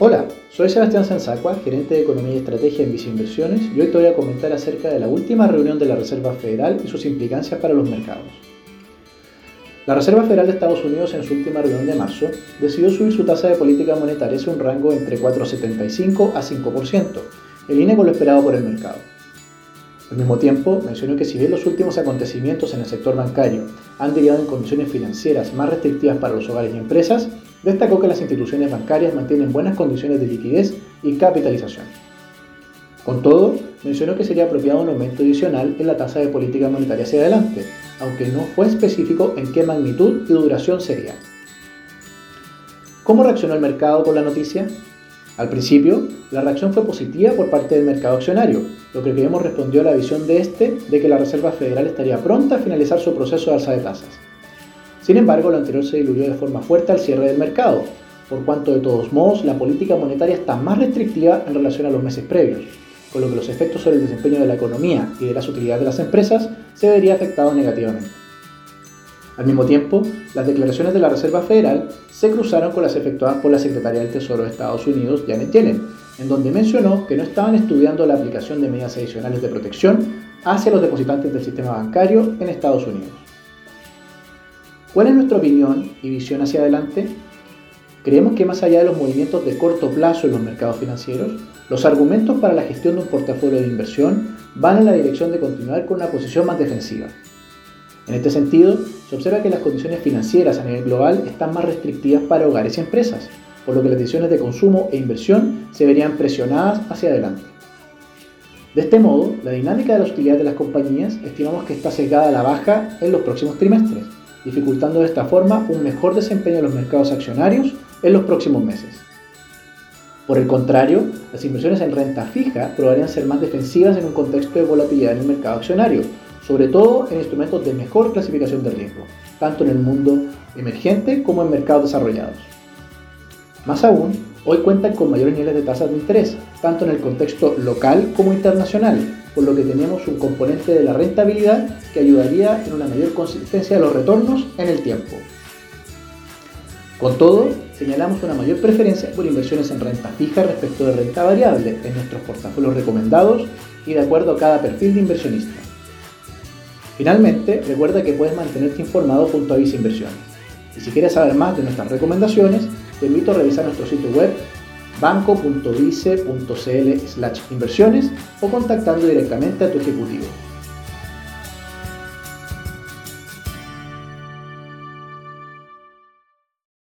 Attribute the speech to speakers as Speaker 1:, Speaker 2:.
Speaker 1: Hola, soy Sebastián Sensacua, gerente de Economía y Estrategia en Viceinversiones y hoy te voy a comentar acerca de la última reunión de la Reserva Federal y sus implicancias para los mercados. La Reserva Federal de Estados Unidos en su última reunión de marzo decidió subir su tasa de política monetaria a un rango entre 4,75 a 5%, en línea con lo esperado por el mercado. Al mismo tiempo, mencionó que si bien los últimos acontecimientos en el sector bancario han derivado en condiciones financieras más restrictivas para los hogares y empresas, Destacó que las instituciones bancarias mantienen buenas condiciones de liquidez y capitalización. Con todo, mencionó que sería apropiado un aumento adicional en la tasa de política monetaria hacia adelante, aunque no fue específico en qué magnitud y duración sería. ¿Cómo reaccionó el mercado con la noticia? Al principio, la reacción fue positiva por parte del mercado accionario, lo que creemos respondió a la visión de este de que la Reserva Federal estaría pronta a finalizar su proceso de alza de tasas. Sin embargo, lo anterior se diluyó de forma fuerte al cierre del mercado, por cuanto de todos modos la política monetaria está más restrictiva en relación a los meses previos, con lo que los efectos sobre el desempeño de la economía y de las utilidades de las empresas se verían afectados negativamente. Al mismo tiempo, las declaraciones de la Reserva Federal se cruzaron con las efectuadas por la Secretaría del Tesoro de Estados Unidos, Janet Yellen, en donde mencionó que no estaban estudiando la aplicación de medidas adicionales de protección hacia los depositantes del sistema bancario en Estados Unidos. ¿Cuál es nuestra opinión y visión hacia adelante? Creemos que más allá de los movimientos de corto plazo en los mercados financieros, los argumentos para la gestión de un portafolio de inversión van en la dirección de continuar con una posición más defensiva. En este sentido, se observa que las condiciones financieras a nivel global están más restrictivas para hogares y empresas, por lo que las decisiones de consumo e inversión se verían presionadas hacia adelante. De este modo, la dinámica de las utilidades de las compañías estimamos que está sesgada a la baja en los próximos trimestres, dificultando de esta forma un mejor desempeño de los mercados accionarios en los próximos meses. Por el contrario, las inversiones en renta fija probarían ser más defensivas en un contexto de volatilidad en el mercado accionario, sobre todo en instrumentos de mejor clasificación de riesgo, tanto en el mundo emergente como en mercados desarrollados. Más aún, hoy cuentan con mayores niveles de tasas de interés, tanto en el contexto local como internacional, por lo que tenemos un componente de la rentabilidad que ayudaría en una mayor consistencia de los retornos en el tiempo. Con todo, señalamos una mayor preferencia por inversiones en renta fija respecto de renta variable en nuestros portafolios recomendados y de acuerdo a cada perfil de inversionista. Finalmente, recuerda que puedes mantenerte informado junto a Visa Inversiones. Y si quieres saber más de nuestras recomendaciones, te invito a revisar nuestro sitio web banco.vice.cl inversiones o contactando directamente a tu ejecutivo.